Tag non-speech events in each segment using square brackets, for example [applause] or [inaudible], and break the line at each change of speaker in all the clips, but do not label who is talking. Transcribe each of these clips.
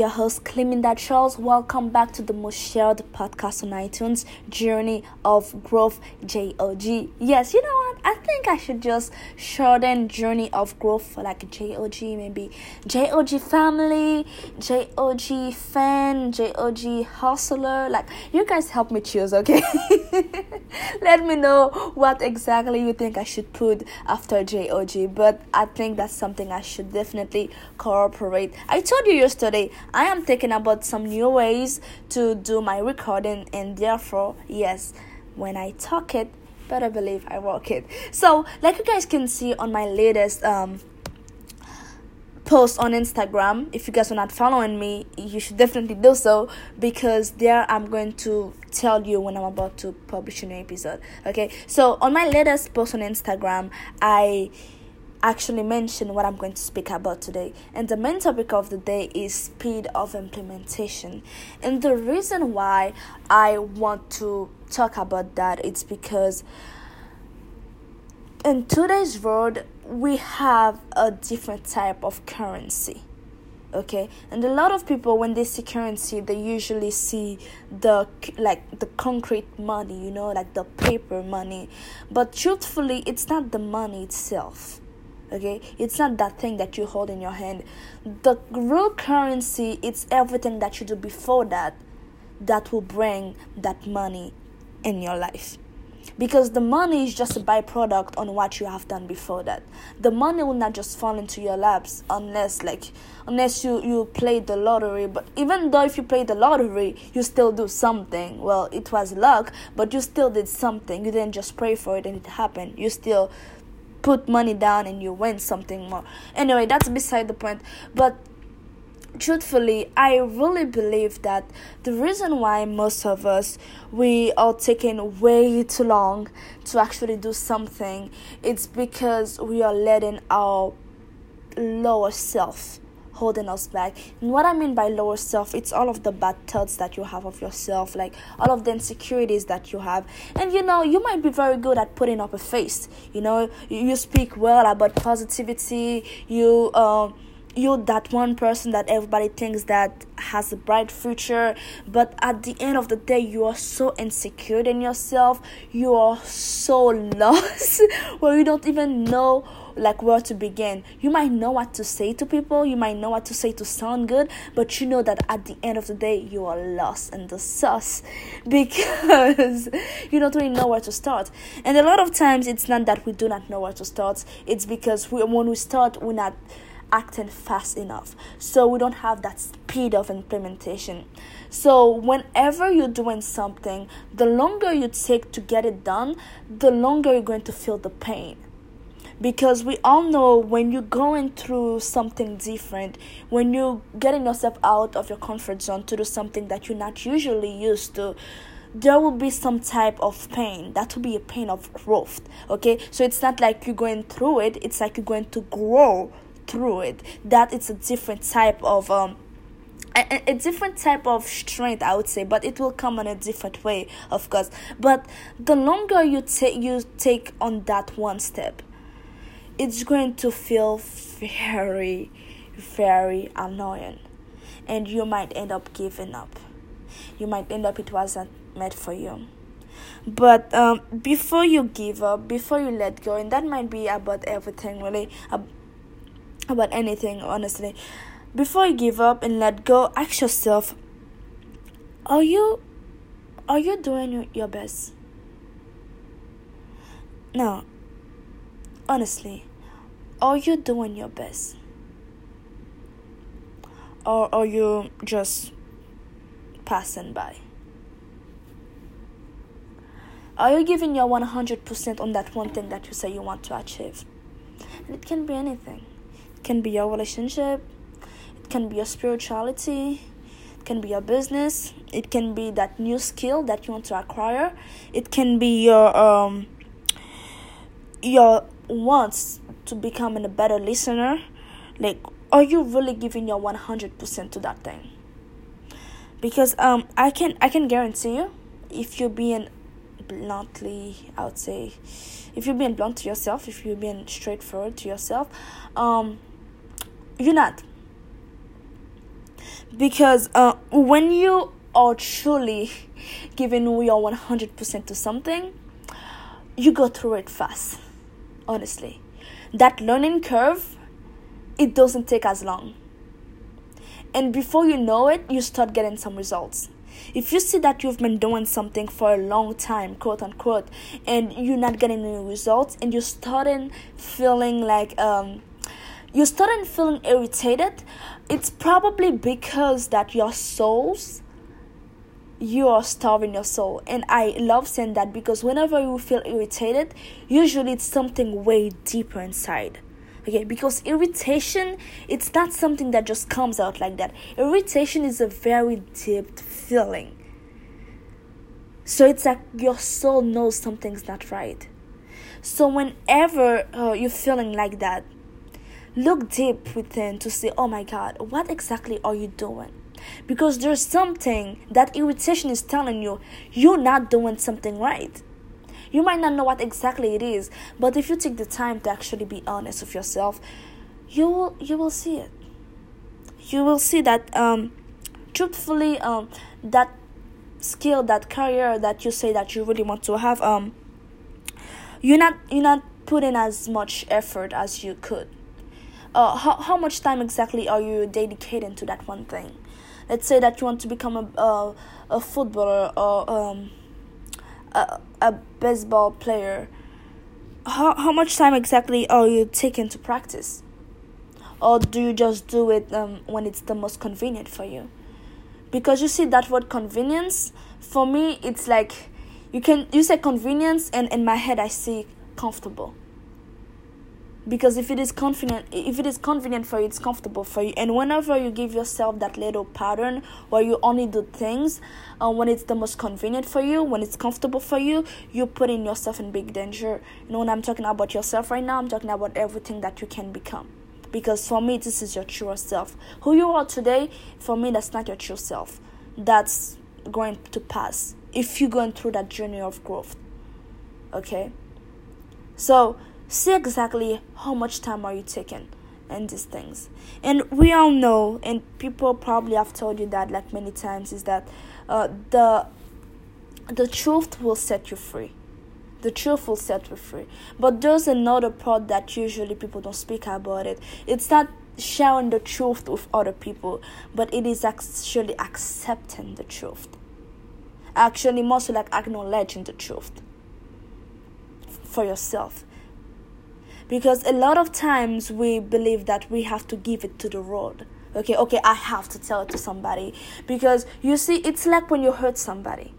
your host, Cleminda Charles. Welcome back to the most shared podcast on iTunes, Journey of Growth JOG. Yes, you know? I think I should just shorten Journey of Growth for like JOG, maybe JOG Family, JOG Fan, JOG Hustler. Like, you guys help me choose, okay? [laughs] Let me know what exactly you think I should put after JOG, but I think that's something I should definitely cooperate. I told you yesterday I am thinking about some new ways to do my recording, and therefore, yes, when I talk it, better believe I work it. So, like you guys can see on my latest um post on Instagram. If you guys are not following me, you should definitely do so because there I'm going to tell you when I'm about to publish a new episode. Okay, so on my latest post on Instagram, I actually mention what I'm going to speak about today. And the main topic of the day is speed of implementation. And the reason why I want to talk about that it's because in today's world we have a different type of currency okay? And a lot of people when they see currency they usually see the like the concrete money you know like the paper money. But truthfully it's not the money itself okay? It's not that thing that you hold in your hand. The real currency it's everything that you do before that that will bring that money in your life. Because the money is just a byproduct on what you have done before that. The money will not just fall into your laps unless like unless you you play the lottery. But even though if you play the lottery you still do something. Well it was luck but you still did something. You didn't just pray for it and it happened. You still put money down and you win something more. Anyway, that's beside the point. But truthfully, I really believe that the reason why most of us we are taking way too long to actually do something, it's because we are letting our lower self holding us back. And what I mean by lower self, it's all of the bad thoughts that you have of yourself, like all of the insecurities that you have. And you know, you might be very good at putting up a face. You know, you, speak well about positivity. You um you're that one person that everybody thinks that has a bright future but at the end of the day you are so insecure in yourself you are so lost [laughs] where you don't even know like where to begin. You might know what to say to people, you might know what to say to sound good, but you know that at the end of the day, you are lost in the sauce [laughs] because [laughs] you don't really know where to start. And a lot of times, it's not that we do not know where to start, it's because we, when we start, we're not acting fast enough. So we don't have that speed of implementation. So whenever you're doing something, the longer you take to get it done, the longer you're going to feel the pain because we all know when you're going through something different, when you're getting yourself out of your comfort zone to do something that you're not usually used to, there will be some type of pain. That will be a pain of growth. Okay, so it's not like you're going through it, it's like you're going to grow through it. That it's a different type of um a, a, different type of strength i would say but it will come in a different way of course but the longer you take you take on that one step it's going to feel very, very annoying. And you might end up giving up. You might end up, it wasn't meant for you. But um, before you give up, before you let go, and that might be about everything, really, about anything, honestly. Before you give up and let go, ask yourself, are you, are you doing your best? No, honestly, are you doing your best? Or are you just passing by? Are you giving your 100% on that one thing that you say you want to achieve? And it can be anything. It can be your relationship, it can be your spirituality, it can be your business, it can be that new skill that you want to acquire, it can be your um your wants to becoming a better listener. Like are you really giving your 100% to that thing? Because um i can i can guarantee you if you're being bluntly i would say if you're being blunt to yourself if you're being straightforward to yourself um you're not. Because uh, when you are truly giving your 100% to something you go through it fast honestly. That learning curve it doesn't take as long. And before you know it you start getting some results. If you see that you've been doing something for a long time quote unquote and you're not getting any results and you're starting feeling like um you're starting feeling irritated it's probably because that your souls you are starving your soul. And i love saying that because whenever you feel irritated usually it's something way deeper inside. Okay because irritation it's not something that just comes out like that. Irritation is a very deep feeling. So it's like your soul knows something's not right. So whenever uh, you're feeling like that look deep within to say oh my god what exactly are you doing because there's something that irritation is telling you you're not doing something right. You might not know what exactly it is, but if you take the time to actually be honest with yourself, you will you will see it. You will see that um truthfully um that skill, that career that you say that you really want to have um you're not you're not putting as much effort as you could. Uh, how, how much time exactly are you dedicating to that one thing? let's say that you want to become a a, a footballer or um, a, a baseball player. How, how much time exactly are you taking to practice? Or do you just do it um, when it's the most convenient for you? Because you see that word convenience for me it's like you can you say convenience and in my head i see comfortable because if it is confident if it is convenient for you it's comfortable for you. And whenever you give yourself that little pattern where you only do things uh, when it's the most convenient for you when it's comfortable for you you're putting yourself in big danger. You know when i'm talking about yourself right now i'm talking about everything that you can become. Because for me this is your true self. Who you are today for me that's not your true self. That's going to pass if you're going through that journey of growth. Okay? So see exactly how much time are you taking and these things. And we all know and people probably have told you that like many times is that uh, the the truth will set you free. The truth will set you free. But there's another part that usually people don't speak about it. It's not sharing the truth with other people but it is actually accepting the truth. Actually mostly like acknowledging the truth for yourself because a lot of times we believe that we have to give it to the world okay okay i have to tell it to somebody. Because you see it's like when you hurt somebody.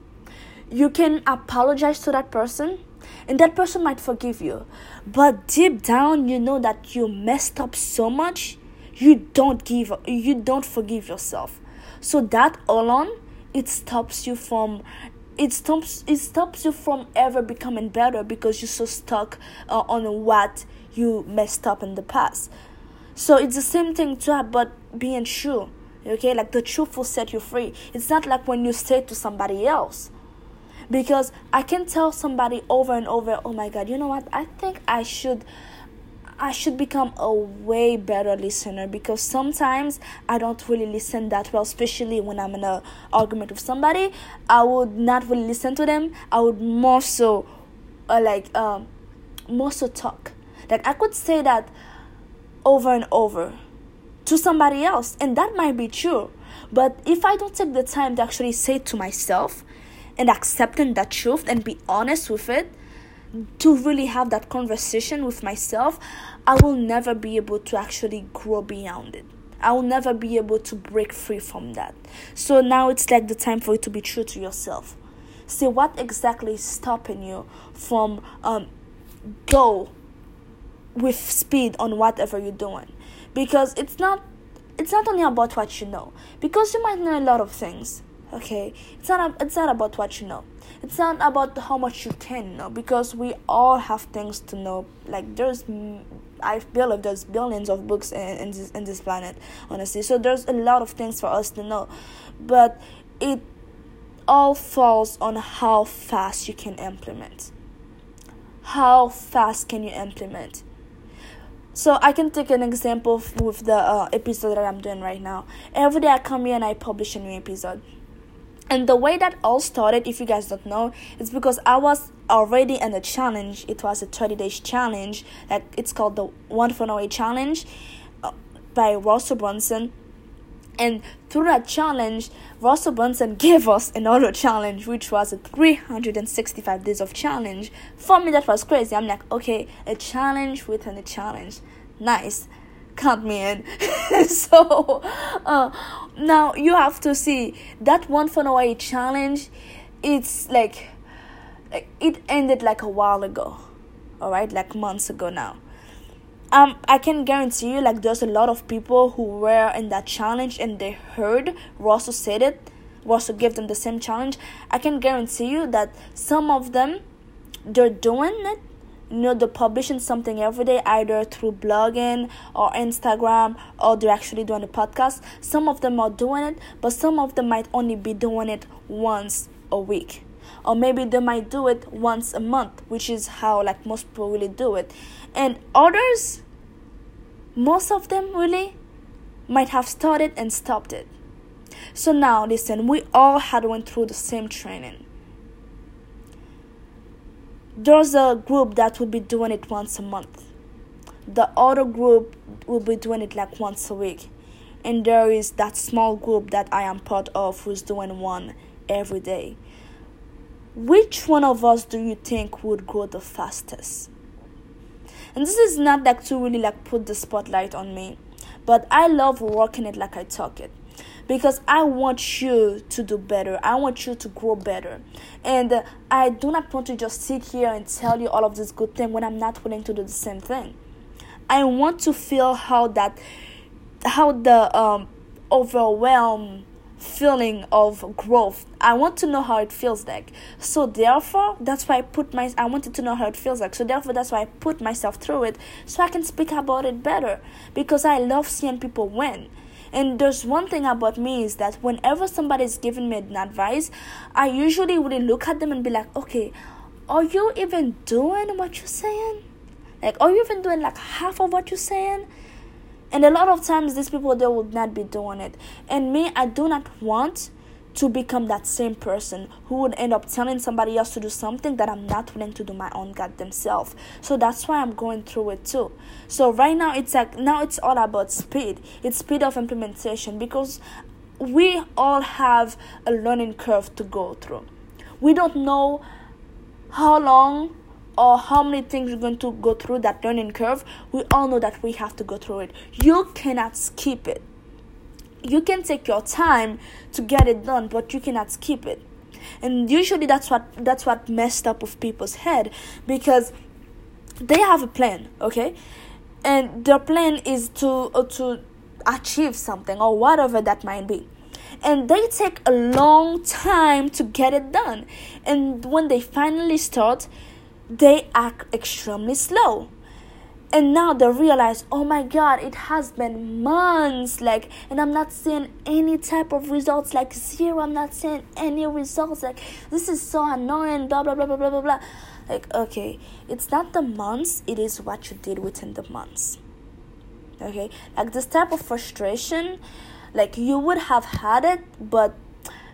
You can apologize to that person and that person might forgive you. But deep down you know that you messed up so much you don't give you don't forgive yourself. So that alone it stops you from it stops it stops you from ever becoming better because you're so stuck uh, on what you messed up in the past. So it's the same thing to about being true. Okay, like the truth will set you free. It's not like when you say to somebody else. Because I can tell somebody over and over, oh my god, you know what? I think I should I should become a way better listener because sometimes I don't really listen that well, especially when I'm in an argument with somebody. I would not really listen to them. I would more so, uh, like, um, more so talk. Like I could say that over and over to somebody else, and that might be true. But if I don't take the time to actually say to myself and accepting that truth and be honest with it, to really have that conversation with myself, I will never be able to actually grow beyond it. I will never be able to break free from that. So now it's like the time for you to be true to yourself. See what exactly is stopping you from um, go with speed on whatever you're doing. Because it's not it's not only about what you know. Because you might know a lot of things okay? It's not it's not about what you know. It's not about how much you can know because we all have things to know. Like there's i believe there's billions of books in, in this in this planet honestly. So there's a lot of things for us to know. But it all falls on how fast you can implement. How fast can you implement So I can take an example with the uh, episode that I'm doing right now. Every day I come here and I publish a new episode. And the way that all started, if you guys don't know, is because I was already in a challenge. It was a 30 days challenge. Like it's called the One Funnel Away Challenge uh, by Russell Brunson. And through that challenge, Russell Brunson [laughs] gave us another challenge, which was a 365 days of challenge. For me, that was crazy. I'm like, okay, a challenge within a challenge. Nice. Count me in. [laughs] so, uh, now you have to see that one funnel away challenge. It's like, it ended like a while ago. All right, like months ago now um i can guarantee you like there's a lot of people who were in that challenge and they heard russell said it russell gave them the same challenge i can guarantee you that some of them they're doing it you know they're publishing something every day either through blogging or instagram or they're actually doing a podcast. Some of them are doing it but some of them might only be doing it once a week. Or maybe they might do it once a month which is how like most people really do it. And others most of them really might have started and stopped it. So now listen we all had went through the same training there's a group that will be doing it once a month. The other group will be doing it like once a week. And there is that small group that i am part of who's doing one every day. Which one of us do you think would grow the fastest? And this is not like to really like put the spotlight on me but i love working it like i talk it because I want you to do better. I want you to grow better. And uh, I do not want to just sit here and tell you all of this good thing when I'm not willing to do the same thing. I want to feel how that how the um overwhelm feeling of growth. I want to know how it feels like. So therefore, that's why I put my I wanted to know how it feels like. So therefore, that's why I put myself through it so I can speak about it better because I love seeing people win. And there's one thing about me is that whenever somebody's giving me an advice, I usually really look at them and be like, okay, are you even doing what you're saying? Like, are you even doing like half of what you're saying? And a lot of times, these people they will not be doing it. And me, I do not want to become that same person who would end up telling somebody else to do something that I'm not willing to do my own goddamn self. So that's why I'm going through it too. So right now it's like now it's all about speed. It's speed of implementation because we all have a learning curve to go through. We don't know how long or how many things we're going to go through that learning curve, we all know that we have to go through it. You cannot skip it. You can take your time to get it done, but you cannot skip it. And usually that's what that's what messed up with people's head because they have a plan, okay? And their plan is to uh, to achieve something or whatever that might be and they take a long time to get it done and when they finally start they act extremely slow and now they realize oh my god it has been months like and i'm not seeing any type of results like zero i'm not seeing any results like this is so annoying blah blah blah blah blah blah blah. Like okay it's not the months it is what you did within the months okay? Like this type of frustration like you would have had it but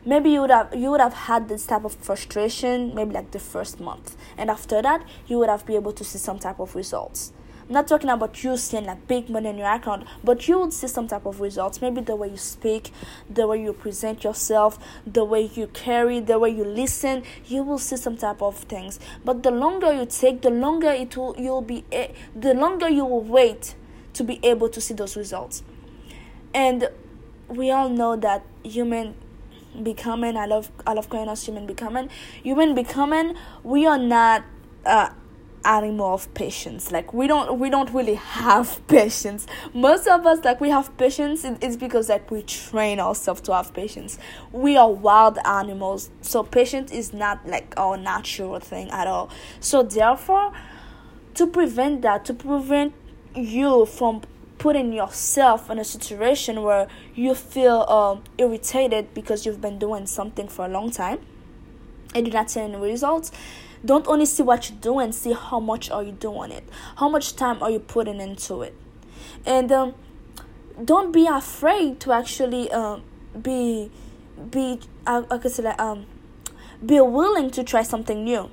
maybe you would have you would have had this type of frustration maybe like the first month. And after that you would have been able to see some type of results Not talking about you seeing like big money in your account, but you would see some type of results. Maybe the way you speak, the way you present yourself, the way you carry, the way you listen, you will see some type of things. But the longer you take, the longer it will you'll be the longer you will wait to be able to see those results. And we all know that human becoming. I love I love calling us human becoming. Human becoming. We are not uh, animal of patience. Like we don't we don't really have [laughs] patience. Most of us like we have patience. It's because like we train ourselves to have patience. We are wild animals, so patience is not like our natural thing at all. So therefore, to prevent that, to prevent you from putting yourself in a situation where you feel um, irritated because you've been doing something for a long time and you're not seeing results don't only see what you're doing see how much are you doing it. How much time are you putting into it? And um, don't be afraid to actually uh, be be I, I could say like um be willing to try something new.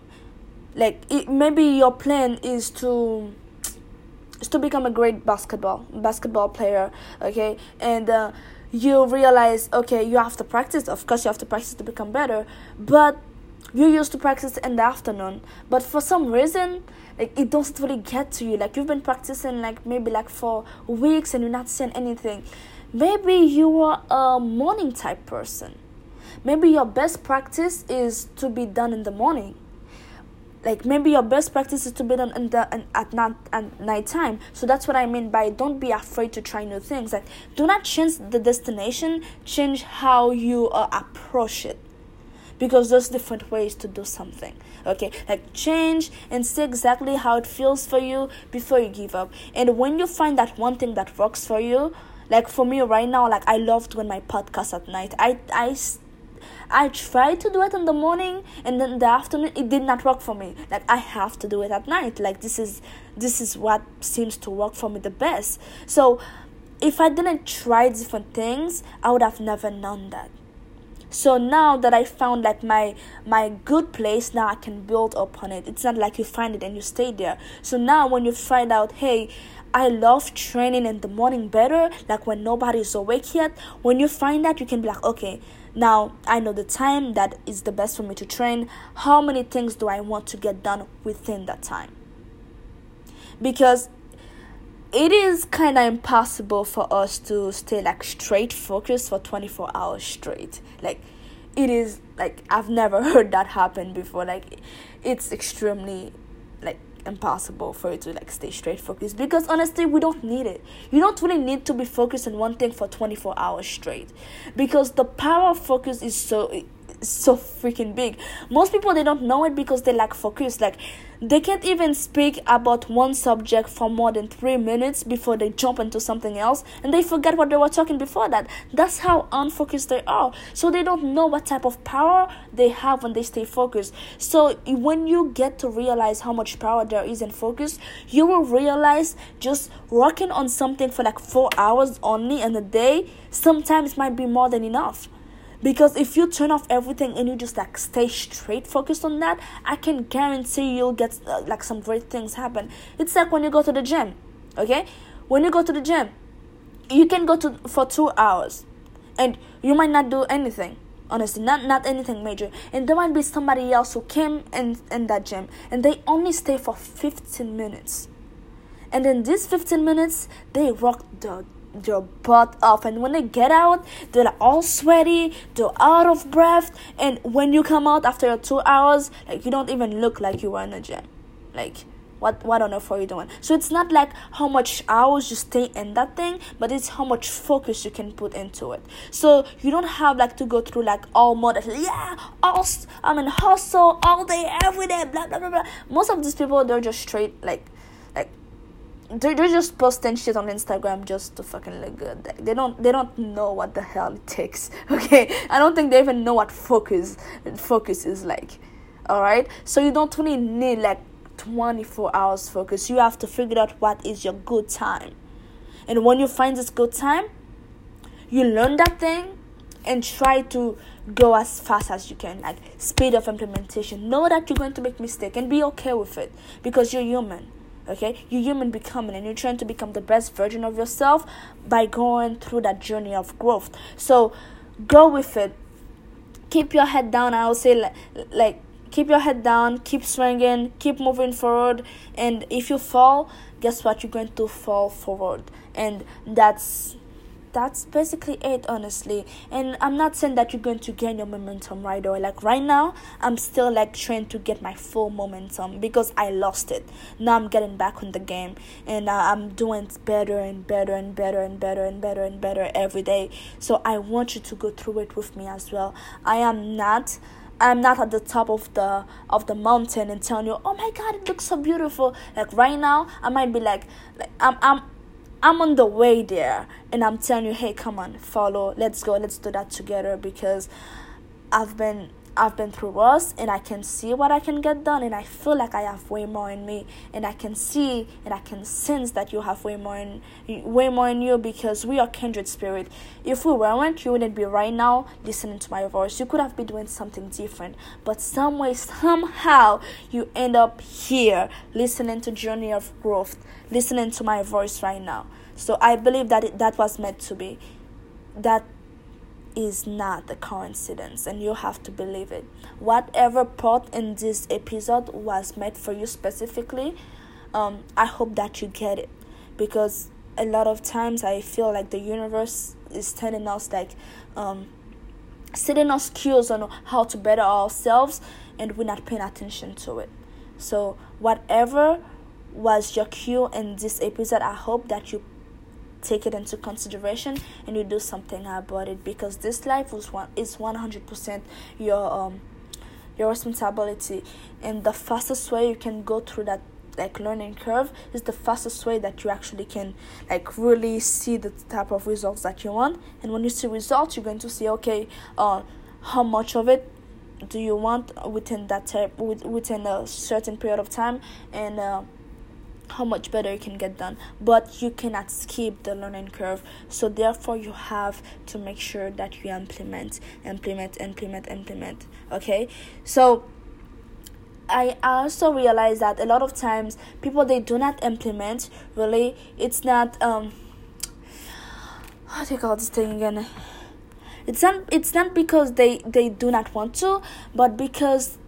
Like it, maybe your plan is to is to become a great basketball basketball player okay? And uh, you realize okay you have to practice. Of course you have to practice to become better. But you used to practice in the afternoon but for some reason like it doesn't really get to you. Like you've been practicing like maybe like for weeks and you're not seeing anything. Maybe you are a morning type person. Maybe your best practice is to be done in the morning. Like maybe your best practice is to be done in the in, at night at night time. So that's what i mean by don't be afraid to try new things. Like do not change the destination change how you uh, approach it because there's different ways to do something okay like change and see exactly how it feels for you before you give up and when you find that one thing that works for you like for me right now like i love doing my podcast at night i i I tried to do it in the morning and then the afternoon it did not work for me. Like I have to do it at night. Like this is this is what seems to work for me the best. So if I didn't try different things, I would have never known that. So now that I found like my my good place, now I can build upon it. It's not like you find it and you stay there. So now when you find out, hey, I love training in the morning better, like when nobody's awake yet. When you find that, you can be like, okay, now I know the time that is the best for me to train. How many things do I want to get done within that time? Because it is kind of impossible for us to stay like straight focused for 24 hours straight. Like it is like I've never [laughs] heard that happen before. Like it's extremely like impossible for you to like stay straight focused because honestly we don't need it you don't really need to be focused on one thing for 24 hours straight because the power of focus is so so freaking big. Most people they don't know it because they lack focus. Like they can't even speak about one subject for more than three minutes before they jump into something else and they forget what they were talking before that. That's how unfocused they are. So they don't know what type of power they have when they stay focused. So when you get to realize how much power there is in focus, you will realize just working on something for like four hours only in a day sometimes might be more than enough because if you turn off everything and you just like stay straight focused on that i can guarantee you'll get uh, like some great things happen. It's like when you go to the gym okay? When you go to the gym you can go to for two hours and you might not do anything. Honestly not not anything major. And there might be somebody else who came in in that gym and they only stay for 15 minutes. And in these 15 minutes they rock the their butt off. And when they get out they're all sweaty they're out of breath. And when you come out after two hours like you don't even look like you were in the gym. Like what what on earth are you doing? So it's not like how much hours you stay in that thing but it's how much focus you can put into it. So you don't have like to go through like all mode yeah all i mean hustle all day every day blah blah blah blah. Most of these people they're just straight like they're, they're just posting shit on Instagram just to fucking look good. They don't they don't know what the hell it takes. [laughs] Okay, I don't think they even know what focus focus is like. All right, so you don't really need like 24 hours focus. You have to figure out what is your good time, and when you find this good time, you learn that thing and try to go as fast as you can like speed of implementation know that you're going to make mistake and be okay with it because you're human okay? You're human becoming and you're trying to become the best version of yourself by going through that journey of growth. So go with it. Keep your head down i would say like, like keep your head down keep swinging keep moving forward. And if you fall guess what? You're going to fall forward. And that's that's basically it honestly. And i'm not saying that you're going to gain your momentum right away. Like right now i'm still like trying to get my full momentum because i lost it. Now i'm getting back on the game. And uh, i'm doing better and better and better and better and better and better every day. So i want you to go through it with me as well. I am not I'm not at the top of the of the mountain and telling you, "Oh my God, it looks so beautiful." Like right now, I might be like, like I'm I'm I'm on the way there and I'm telling you, hey, come on, follow, let's go, let's do that together because I've been I've been through worse and I can see what I can get done and I feel like I have way more in me and I can see and I can sense that you have way more in way more in you because we are kindred spirit. If we weren't, you wouldn't be right now listening to my voice. You could have been doing something different. But some way, somehow you end up here listening to Journey of Growth, listening to my voice right now. So I believe that it, that was meant to be. That is not a coincidence and you have to believe it. Whatever part in this episode was made for you specifically, um, I hope that you get it because a lot of times I feel like the universe is telling us like um, setting us cues on how to better ourselves and we're not paying attention to it. So whatever was your cue in this episode, I hope that you take it into consideration and you do something about it because this life was one is 100% your um your responsibility. And the fastest way you can go through that like learning curve is the fastest way that you actually can like really see the type of results that you want. And when you see results you're going to see okay uh how much of it do you want within that type within a certain period of time. And uh, how much better you can get done. But you cannot skip the learning curve. So therefore you have to make sure that you implement implement implement implement. Okay? So I also realize that a lot of times people they do not implement. Really it's not um how do you call this thing again? It's not it's not because they they do not want to but because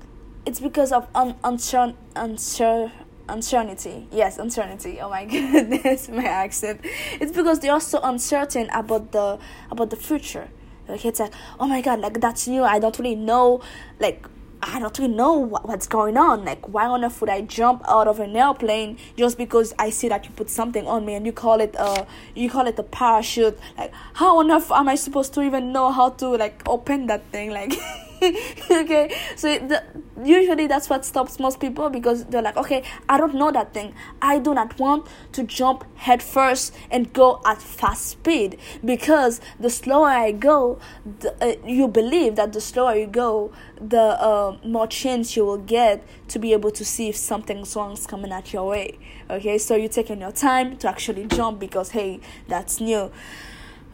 it's because of un, uncertain unsure uncertainty yes uncertainty oh my [laughs] goodness my accent it's because they are so uncertain about the about the future like it's like oh my god like that's new i don't really know like I don't really know what, what's going on. Like, why on earth would I jump out of an airplane just because I see that you put something on me and you call it a you call it a parachute? Like, how on earth am I supposed to even know how to like open that thing? Like, [laughs] [laughs] okay so the, usually that's what stops most people because they're like okay i don't know that thing. I do not want to jump head first and go at fast speed because the slower i go the, uh, you believe that the slower you go the uh, more chance you will get to be able to see if something wrong's coming at your way. Okay so you're taking your time to actually jump because hey that's new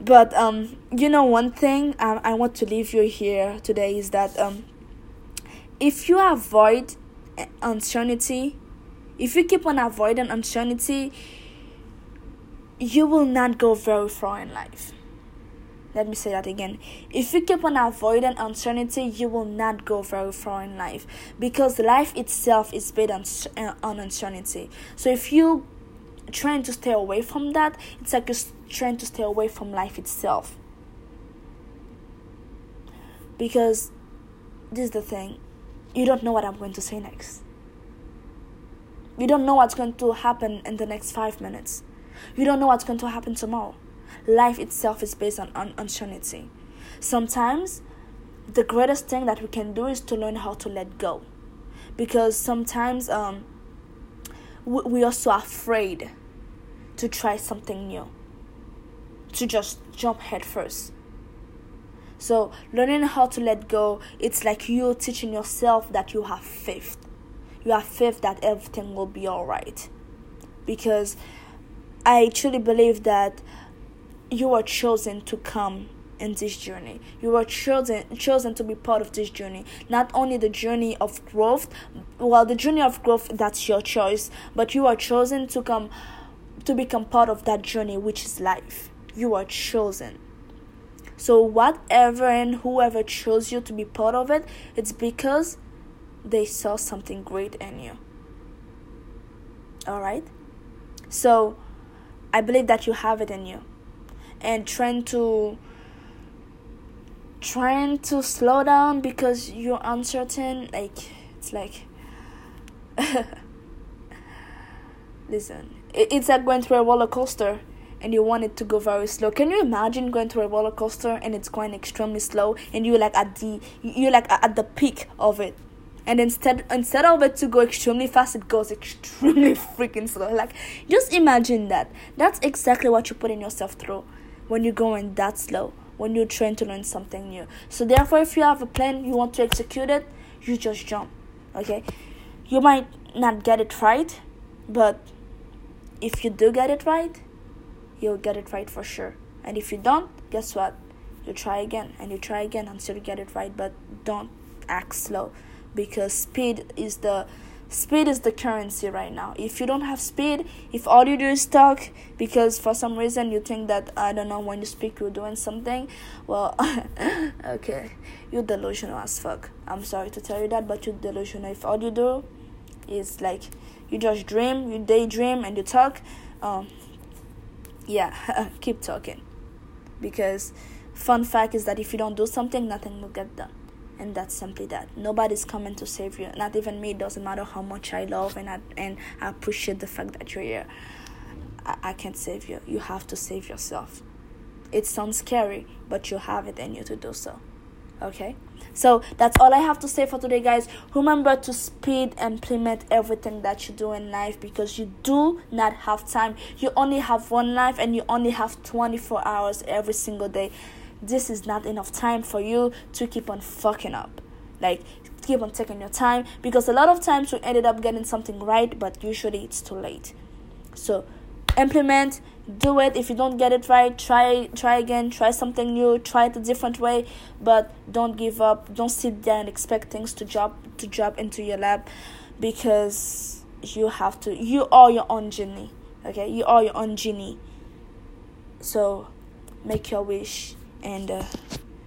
but um, you know, one thing um, I want to leave you here today is that um, if you avoid uncertainty, if you keep on avoiding uncertainty, you will not go very far in life. Let me say that again. If you keep on avoiding uncertainty, you will not go very far in life because life itself is based on, uh, on uncertainty. So if you trying to stay away from that, it's like you're trying to stay away from life itself. Because this is the thing you don't know what I'm going to say next. You don't know what's going to happen in the next five minutes. You don't know what's going to happen tomorrow. Life itself is based on un- uncertainty. Sometimes the greatest thing that we can do is to learn how to let go. Because sometimes um, we, are so afraid to try something new, to just jump head first. So, learning how to let go, it's like you teaching yourself that you have faith. You have faith that everything will be alright. Because I truly believe that you are chosen to come in this journey. You were chosen chosen to be part of this journey. Not only the journey of growth, well the journey of growth that's your choice, but you are chosen to come to become part of that journey, which is life. You are chosen. So, whatever and whoever chose you to be part of it, it's because they saw something great in you. Alright? So, I believe that you have it in you. And trying to trying to slow down because you're uncertain like it's like [laughs] listen it's like going through a roller coaster and you want it to go very slow. Can you imagine going through a roller coaster and it's going extremely slow and you're like at the you're like at the peak of it. And instead instead of it to go extremely fast, it goes [laughs] extremely freaking slow. Like just imagine that. That's exactly what you're putting yourself through when you're going that slow. When you're trying to learn something new. So therefore, if you have a plan, you want to execute it, you just jump. Okay, you might not get it right, but if you do get it right, you'll get it right for sure. And if you don't, guess what? You try again and you try again until you get it right, but don't act slow because speed is the speed is the currency right now. If you don't have speed, if all you do is talk because for some reason you think that I don't know when you speak you're doing something, well, [laughs] okay, you're delusional as fuck. I'm sorry to tell you that, but you're delusional. If all you do is like you just dream, you daydream, and you talk, um, yeah, [laughs] keep talking because fun fact is that if you don't do something, nothing will get done and that's simply that. Nobody's coming to save you. Not even me. It doesn't matter how much i love and i and i appreciate the fact that you're here. I, I can't save you. You have to save yourself. It sounds scary but you have it in you to do so. Okay? So that's all i have to say for today guys. Remember to speed implement everything that you do in life because you do not have time. You only have one life and you only have 24 hours every single day this is not enough time for you to keep on fucking up. Like, keep on taking your time because a lot of times we ended up getting something right, but usually it's too late. So, implement, do it. If you don't get it right, try try again, try something new, try it a different way, but don't give up. Don't sit there and expect things to drop to drop into your lap because you have to you are your own genie. Okay? You are your own genie. So, make your wish and uh,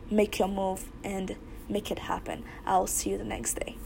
make your move and make it happen. I'll see you the next day.